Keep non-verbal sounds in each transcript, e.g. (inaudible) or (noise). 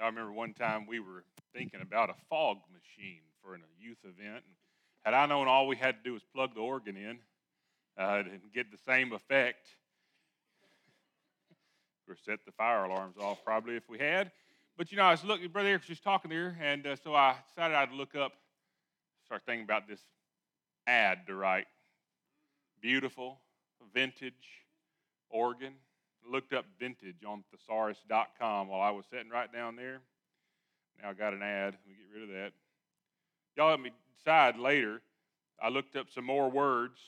I remember one time we were thinking about a fog machine for a youth event. And had I known all we had to do was plug the organ in uh, and get the same effect, (laughs) or set the fire alarms off probably if we had. But you know, I was looking, Brother Eric was just talking there, and uh, so I decided I'd look up, start thinking about this ad to write. Beautiful, vintage organ looked up vintage on thesaurus.com while I was sitting right down there. Now I got an ad. Let me get rid of that. Y'all let me decide later. I looked up some more words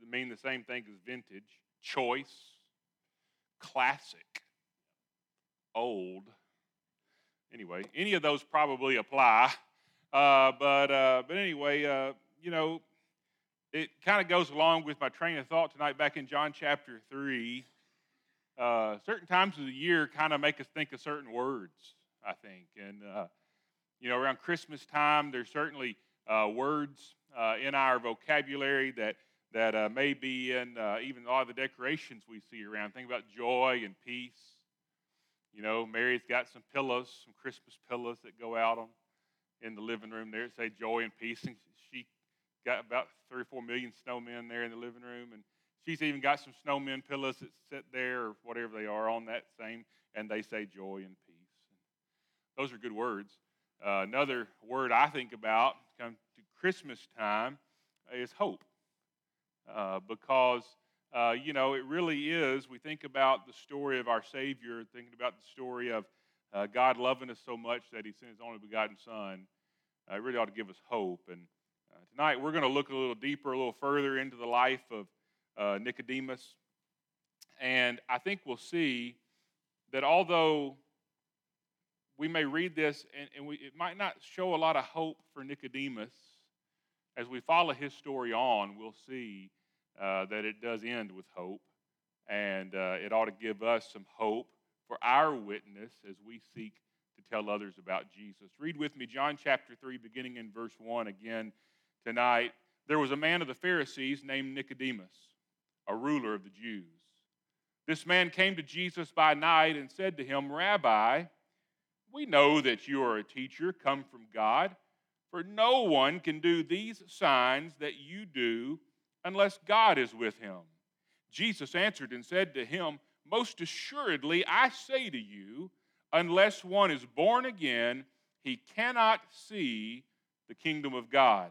that mean the same thing as vintage choice, classic, old. Anyway, any of those probably apply. Uh, but, uh, but anyway, uh, you know, it kind of goes along with my train of thought tonight back in John chapter 3. Uh, certain times of the year kind of make us think of certain words, I think. And, uh, you know, around Christmas time, there's certainly uh, words uh, in our vocabulary that, that uh, may be in uh, even a lot of the decorations we see around. Think about joy and peace. You know, Mary's got some pillows, some Christmas pillows that go out on in the living room there say joy and peace. And she got about three or four million snowmen there in the living room. And she's even got some snowmen pillows that sit there or whatever they are on that same, and they say joy and peace. Those are good words. Uh, another word I think about come to Christmas time is hope. Uh, because, uh, you know, it really is. We think about the story of our Savior, thinking about the story of uh, God loving us so much that He sent His only begotten Son. Uh, it really ought to give us hope. And tonight we're going to look a little deeper, a little further into the life of uh, Nicodemus. And I think we'll see that although we may read this and, and we, it might not show a lot of hope for Nicodemus, as we follow his story on, we'll see uh, that it does end with hope. And uh, it ought to give us some hope for our witness as we seek to tell others about Jesus. Read with me John chapter 3, beginning in verse 1 again tonight. There was a man of the Pharisees named Nicodemus, a ruler of the Jews. This man came to Jesus by night and said to him, Rabbi, we know that you are a teacher come from God, for no one can do these signs that you do unless God is with him. Jesus answered and said to him, Most assuredly, I say to you, unless one is born again, he cannot see the kingdom of God.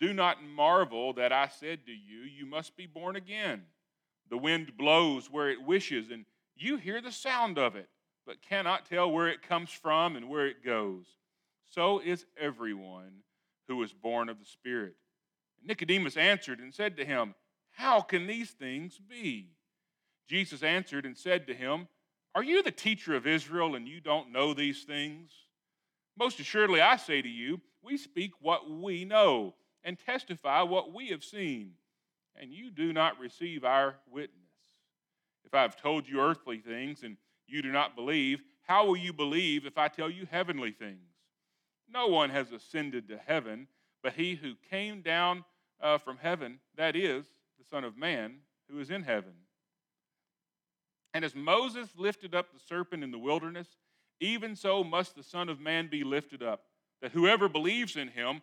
Do not marvel that I said to you, You must be born again. The wind blows where it wishes, and you hear the sound of it, but cannot tell where it comes from and where it goes. So is everyone who is born of the Spirit. Nicodemus answered and said to him, How can these things be? Jesus answered and said to him, Are you the teacher of Israel and you don't know these things? Most assuredly, I say to you, we speak what we know and testify what we have seen, and you do not receive our witness. If I have told you earthly things and you do not believe, how will you believe if I tell you heavenly things? No one has ascended to heaven, but he who came down uh, from heaven, that is, the Son of Man, who is in heaven. And as Moses lifted up the serpent in the wilderness, even so must the Son of Man be lifted up, that whoever believes in him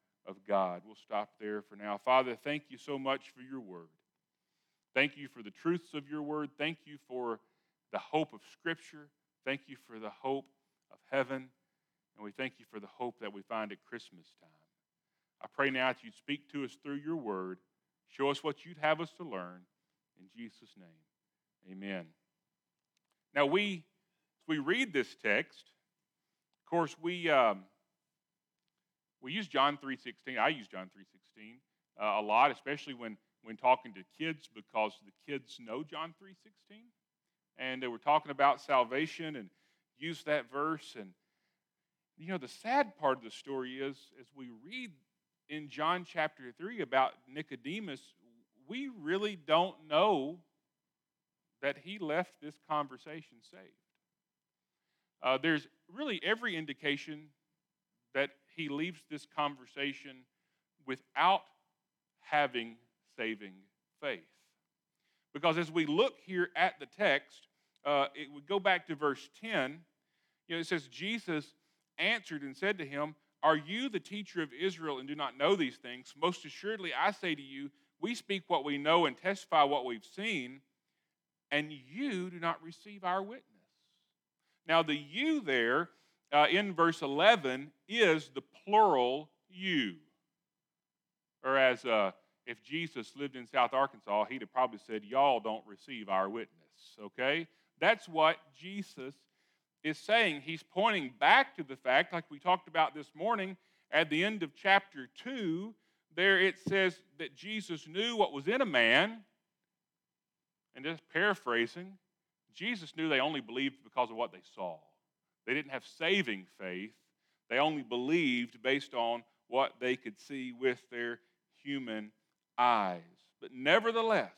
of God. We'll stop there for now. Father, thank you so much for your word. Thank you for the truths of your word. Thank you for the hope of Scripture. Thank you for the hope of heaven. And we thank you for the hope that we find at Christmas time. I pray now that you'd speak to us through your word. Show us what you'd have us to learn. In Jesus' name, amen. Now, we, we read this text, of course, we, um, we use John 3.16. I use John 3.16 uh, a lot, especially when, when talking to kids because the kids know John 3.16. And they were talking about salvation and use that verse. And, you know, the sad part of the story is, as we read in John chapter 3 about Nicodemus, we really don't know that he left this conversation saved. Uh, there's really every indication that he leaves this conversation without having saving faith. Because as we look here at the text, uh, it would go back to verse 10. You know, it says, Jesus answered and said to him, Are you the teacher of Israel and do not know these things? Most assuredly, I say to you, we speak what we know and testify what we've seen, and you do not receive our witness. Now, the you there uh, in verse 11 is the plural you. Or as uh, if Jesus lived in South Arkansas, he'd have probably said, Y'all don't receive our witness, okay? That's what Jesus is saying. He's pointing back to the fact, like we talked about this morning, at the end of chapter 2, there it says that Jesus knew what was in a man. And just paraphrasing, Jesus knew they only believed because of what they saw. They didn't have saving faith, they only believed based on what they could see with their human eyes. But nevertheless,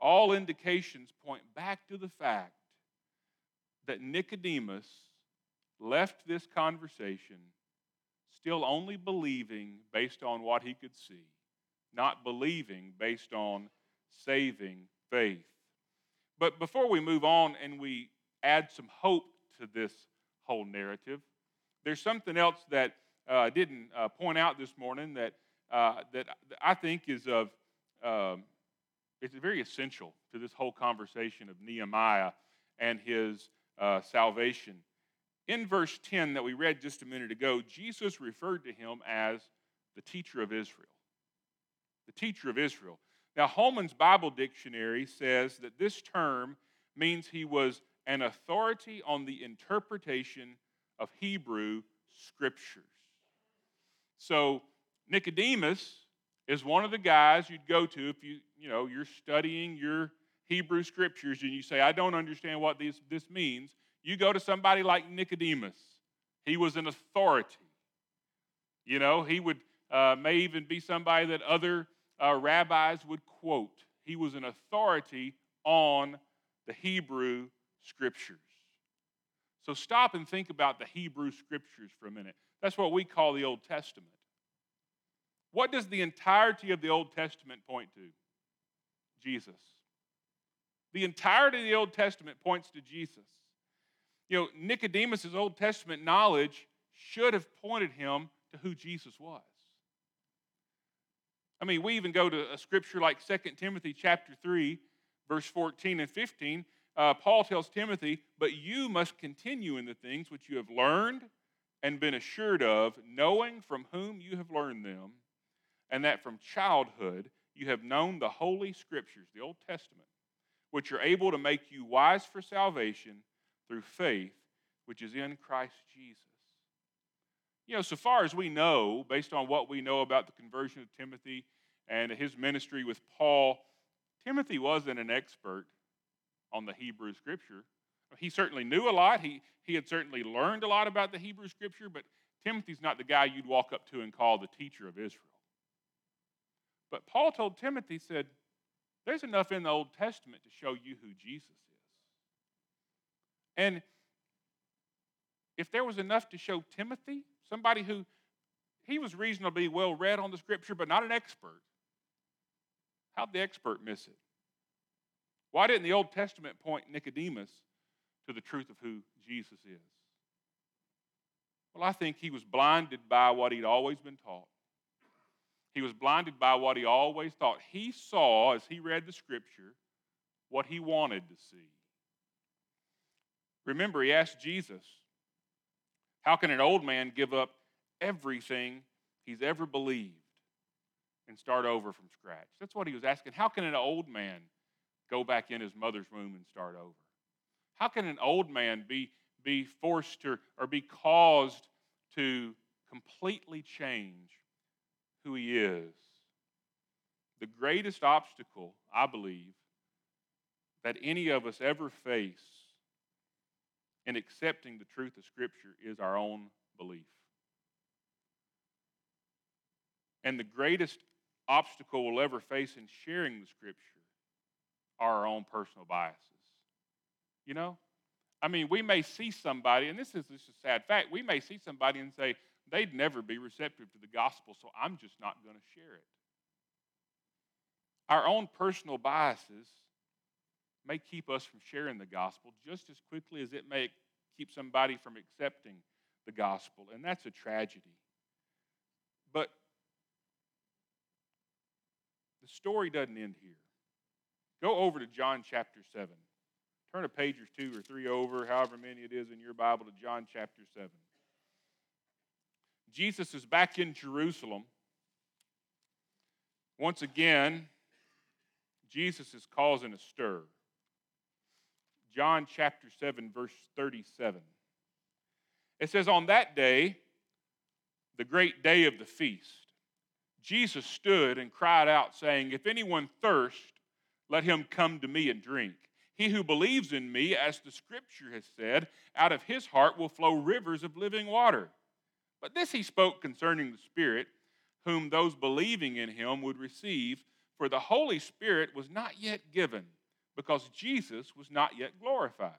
all indications point back to the fact that Nicodemus left this conversation still only believing based on what he could see, not believing based on saving faith. But before we move on and we add some hope to this whole narrative, there's something else that uh, I didn't uh, point out this morning that, uh, that I think is of um, it's very essential to this whole conversation of Nehemiah and his uh, salvation. In verse 10 that we read just a minute ago, Jesus referred to him as the teacher of Israel. The teacher of Israel. Now, Holman's Bible Dictionary says that this term means he was an authority on the interpretation of Hebrew scriptures. So, Nicodemus is one of the guys you'd go to if you, you know, you're studying your Hebrew scriptures and you say, I don't understand what this, this means. You go to somebody like Nicodemus. He was an authority. You know, he would uh, may even be somebody that other uh, rabbis would quote. He was an authority on the Hebrew scriptures. So stop and think about the Hebrew scriptures for a minute. That's what we call the Old Testament. What does the entirety of the Old Testament point to? Jesus. The entirety of the Old Testament points to Jesus. You know, Nicodemus' Old Testament knowledge should have pointed him to who Jesus was. I mean, we even go to a scripture like 2 Timothy chapter 3, verse 14 and 15. Uh, Paul tells Timothy, But you must continue in the things which you have learned and been assured of, knowing from whom you have learned them, and that from childhood you have known the holy scriptures, the Old Testament, which are able to make you wise for salvation through faith, which is in Christ Jesus. You know, so far as we know, based on what we know about the conversion of Timothy and his ministry with Paul, Timothy wasn't an expert on the Hebrew scripture. He certainly knew a lot. He, he had certainly learned a lot about the Hebrew scripture, but Timothy's not the guy you'd walk up to and call the teacher of Israel. But Paul told Timothy, said, there's enough in the Old Testament to show you who Jesus is. And if there was enough to show Timothy, somebody who he was reasonably well read on the scripture, but not an expert, how'd the expert miss it? Why didn't the Old Testament point Nicodemus to the truth of who Jesus is? Well, I think he was blinded by what he'd always been taught. He was blinded by what he always thought. He saw, as he read the scripture, what he wanted to see. Remember, he asked Jesus, How can an old man give up everything he's ever believed and start over from scratch. That's what he was asking. How can an old man go back in his mother's womb and start over? How can an old man be, be forced to or be caused to completely change who he is? The greatest obstacle, I believe, that any of us ever face in accepting the truth of Scripture is our own belief. And the greatest obstacle we'll ever face in sharing the Scripture our own personal biases. You know? I mean, we may see somebody, and this is just a sad fact, we may see somebody and say, they'd never be receptive to the gospel, so I'm just not going to share it. Our own personal biases may keep us from sharing the gospel just as quickly as it may keep somebody from accepting the gospel, and that's a tragedy. But the story doesn't end here. Go over to John chapter 7. Turn a page or two or three over, however many it is in your Bible, to John chapter 7. Jesus is back in Jerusalem. Once again, Jesus is causing a stir. John chapter 7, verse 37. It says, On that day, the great day of the feast, Jesus stood and cried out, saying, If anyone thirst, let him come to me and drink. He who believes in me, as the scripture has said, out of his heart will flow rivers of living water. But this he spoke concerning the Spirit, whom those believing in him would receive, for the Holy Spirit was not yet given because Jesus was not yet glorified.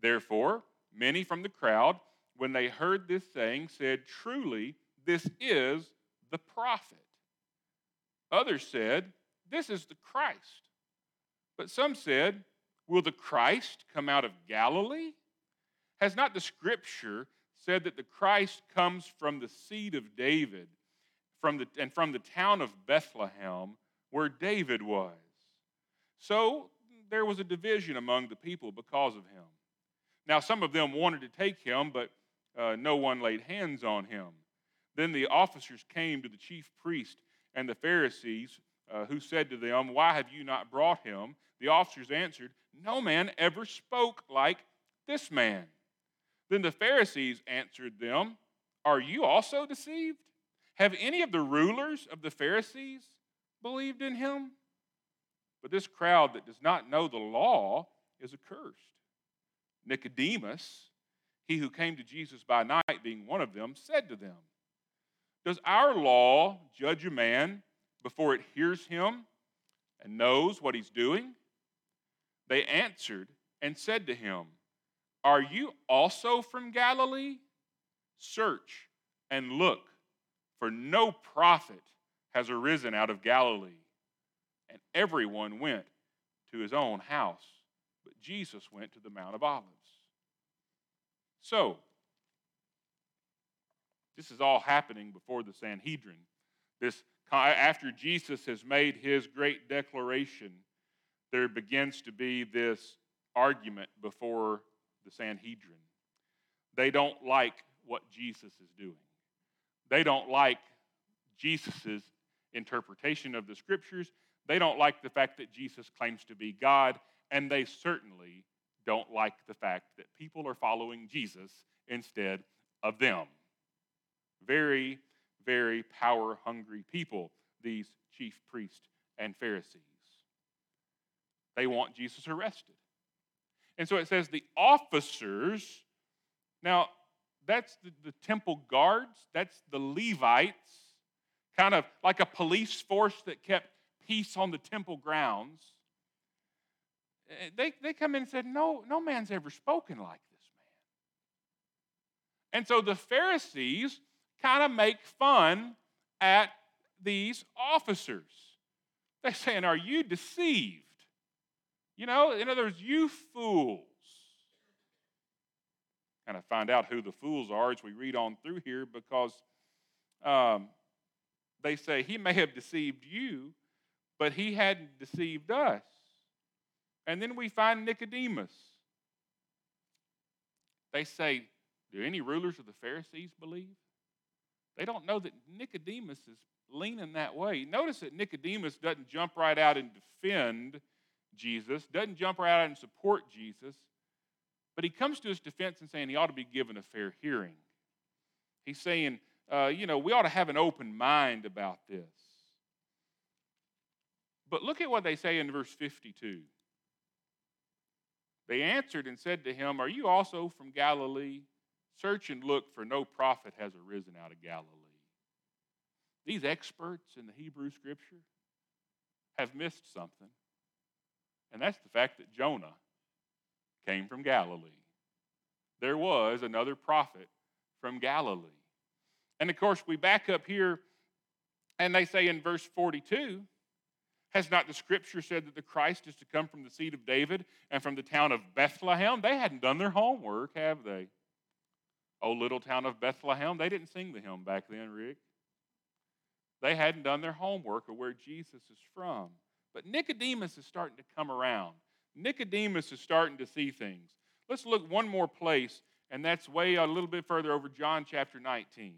Therefore, many from the crowd, when they heard this saying, said, Truly, this is the prophet. Others said, This is the Christ. But some said, Will the Christ come out of Galilee? Has not the scripture said that the Christ comes from the seed of David from the, and from the town of Bethlehem where David was? So there was a division among the people because of him. Now, some of them wanted to take him, but uh, no one laid hands on him. Then the officers came to the chief priest and the Pharisees, uh, who said to them, Why have you not brought him? The officers answered, No man ever spoke like this man. Then the Pharisees answered them, Are you also deceived? Have any of the rulers of the Pharisees believed in him? But this crowd that does not know the law is accursed. Nicodemus, he who came to Jesus by night, being one of them, said to them, Does our law judge a man before it hears him and knows what he's doing? They answered and said to him, Are you also from Galilee? Search and look, for no prophet has arisen out of Galilee and everyone went to his own house. But Jesus went to the Mount of Olives. So, this is all happening before the Sanhedrin. This after Jesus has made his great declaration, there begins to be this argument before the Sanhedrin. They don't like what Jesus is doing. They don't like Jesus' interpretation of the scriptures, they don't like the fact that Jesus claims to be God, and they certainly don't like the fact that people are following Jesus instead of them. Very, very power hungry people, these chief priests and Pharisees. They want Jesus arrested. And so it says the officers, now that's the, the temple guards, that's the Levites, kind of like a police force that kept peace on the temple grounds, eh, they, they come in and said, no, no man's ever spoken like this man. And so the Pharisees kind of make fun at these officers. They're saying, Are you deceived? You know, in other words, you fools. Kind of find out who the fools are as we read on through here because um, they say, He may have deceived you, but he hadn't deceived us. And then we find Nicodemus. They say, Do any rulers of the Pharisees believe? They don't know that Nicodemus is leaning that way. Notice that Nicodemus doesn't jump right out and defend Jesus, doesn't jump right out and support Jesus, but he comes to his defense and saying he ought to be given a fair hearing. He's saying, uh, you know, we ought to have an open mind about this. But look at what they say in verse 52. They answered and said to him, Are you also from Galilee? Search and look, for no prophet has arisen out of Galilee. These experts in the Hebrew scripture have missed something, and that's the fact that Jonah came from Galilee. There was another prophet from Galilee. And of course, we back up here and they say in verse 42 Has not the scripture said that the Christ is to come from the seed of David and from the town of Bethlehem? They hadn't done their homework, have they? Oh, little town of Bethlehem. They didn't sing the hymn back then, Rick. They hadn't done their homework of where Jesus is from. But Nicodemus is starting to come around. Nicodemus is starting to see things. Let's look one more place, and that's way a little bit further over John chapter 19.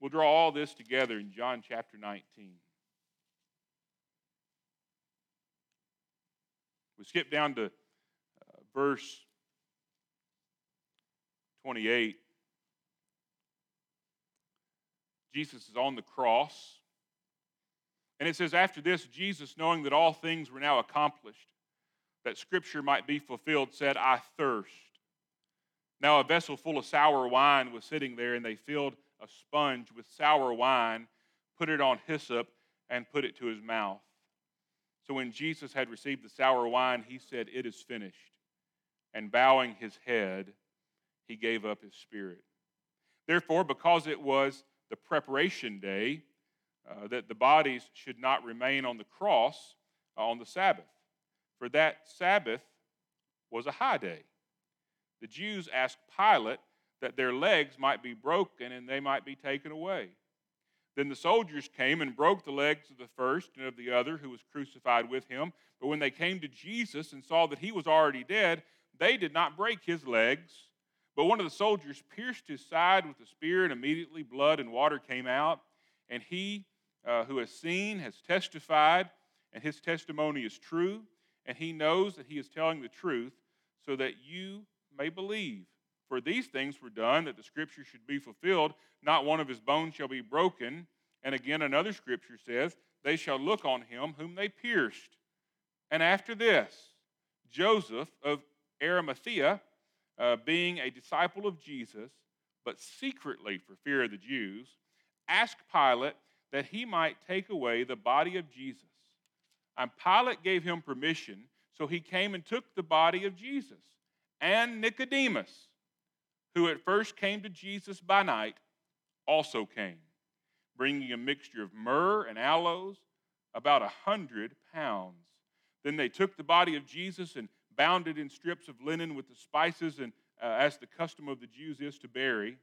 We'll draw all this together in John chapter 19. We skip down to uh, verse 28. Jesus is on the cross. And it says, After this, Jesus, knowing that all things were now accomplished, that scripture might be fulfilled, said, I thirst. Now a vessel full of sour wine was sitting there, and they filled a sponge with sour wine, put it on hyssop, and put it to his mouth. So when Jesus had received the sour wine, he said, It is finished. And bowing his head, he gave up his spirit. Therefore, because it was the preparation day, uh, that the bodies should not remain on the cross uh, on the Sabbath, for that Sabbath was a high day. The Jews asked Pilate that their legs might be broken and they might be taken away. Then the soldiers came and broke the legs of the first and of the other who was crucified with him. But when they came to Jesus and saw that he was already dead, they did not break his legs. But one of the soldiers pierced his side with a spear, and immediately blood and water came out. And he uh, who has seen has testified, and his testimony is true, and he knows that he is telling the truth, so that you may believe. For these things were done that the scripture should be fulfilled. Not one of his bones shall be broken. And again, another scripture says, They shall look on him whom they pierced. And after this, Joseph of Arimathea uh, being a disciple of Jesus, but secretly for fear of the Jews, asked Pilate that he might take away the body of Jesus. And Pilate gave him permission, so he came and took the body of Jesus. And Nicodemus, who at first came to Jesus by night, also came, bringing a mixture of myrrh and aloes, about a hundred pounds. Then they took the body of Jesus and bound it in strips of linen with the spices, and uh, as the custom of the Jews is to bury.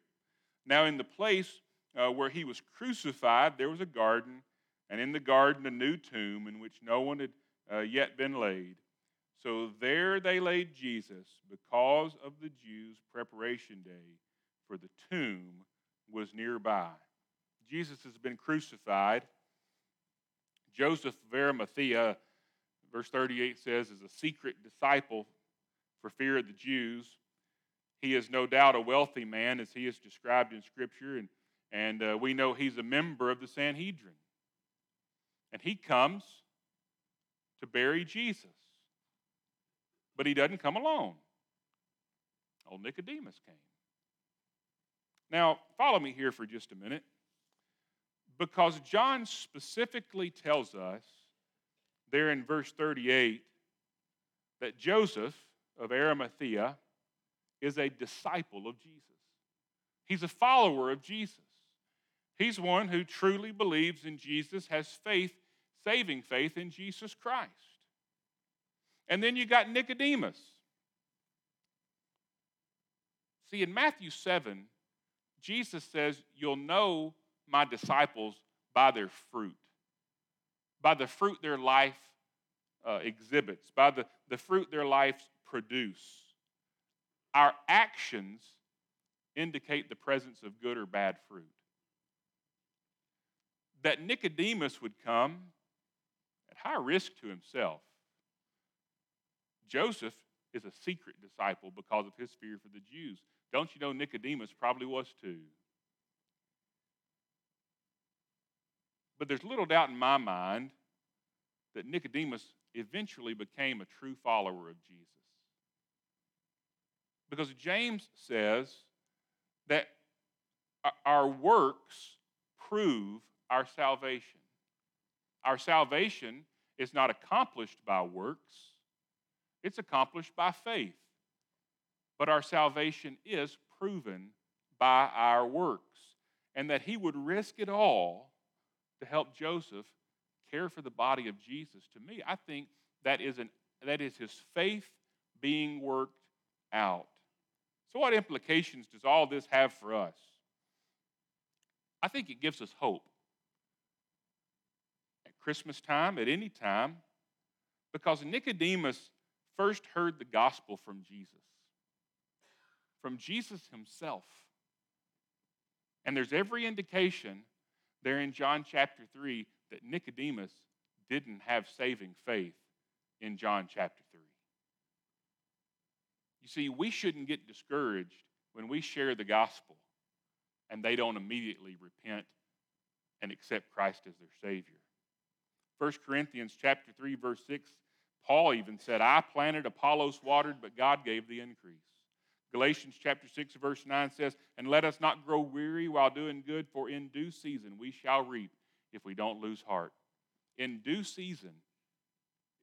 Now, in the place uh, where he was crucified, there was a garden, and in the garden a new tomb in which no one had uh, yet been laid. So there they laid Jesus because of the Jews' preparation day, for the tomb was nearby. Jesus has been crucified. Joseph of Arimathea verse 38 says, is a secret disciple for fear of the Jews. He is no doubt a wealthy man, as he is described in Scripture, and, and uh, we know he's a member of the Sanhedrin. And he comes to bury Jesus. But he doesn't come alone. Old Nicodemus came. Now, follow me here for just a minute, because John specifically tells us there in verse 38 that Joseph of Arimathea is a disciple of Jesus. He's a follower of Jesus. He's one who truly believes in Jesus, has faith, saving faith in Jesus Christ. And then you got Nicodemus. See, in Matthew 7, Jesus says, You'll know my disciples by their fruit by the fruit their life uh, exhibits, by the, the fruit their lives produce. Our actions indicate the presence of good or bad fruit. That Nicodemus would come at high risk to himself. Joseph is a secret disciple because of his fear for the Jews. Don't you know Nicodemus probably was too? But there's little doubt in my mind that Nicodemus eventually became a true follower of Jesus. Because James says that our works prove our salvation. Our salvation is not accomplished by works, it's accomplished by faith. But our salvation is proven by our works. And that he would risk it all to help Joseph care for the body of Jesus. To me, I think that is, an, that is his faith being worked out. So, what implications does all this have for us? I think it gives us hope. Christmas time, at any time, because Nicodemus first heard the gospel from Jesus, from Jesus himself. And there's every indication there in John chapter 3 that Nicodemus didn't have saving faith in John chapter 3. You see, we shouldn't get discouraged when we share the gospel and they don't immediately repent and accept Christ as their Savior. 1 Corinthians chapter 3, verse 6, Paul even said, I planted, Apollos watered, but God gave the increase. Galatians chapter 6, verse 9 says, And let us not grow weary while doing good, for in due season we shall reap if we don't lose heart. In due season,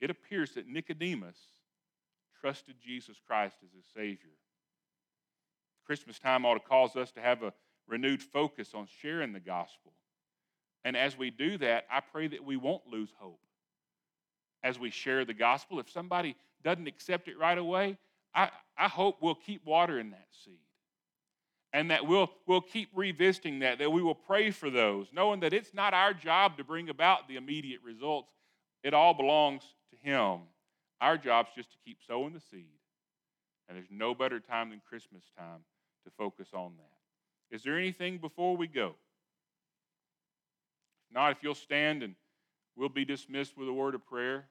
it appears that Nicodemus trusted Jesus Christ as his Savior. Christmas time ought to cause us to have a renewed focus on sharing the gospel. And as we do that, I pray that we won't lose hope. As we share the gospel, if somebody doesn't accept it right away, I, I hope we'll keep watering that seed. And that we'll, we'll keep revisiting that, that we will pray for those, knowing that it's not our job to bring about the immediate results. It all belongs to Him. Our job's just to keep sowing the seed. And there's no better time than Christmas time to focus on that. Is there anything before we go? Not, if you'll stand and we'll be dismissed with a word of prayer.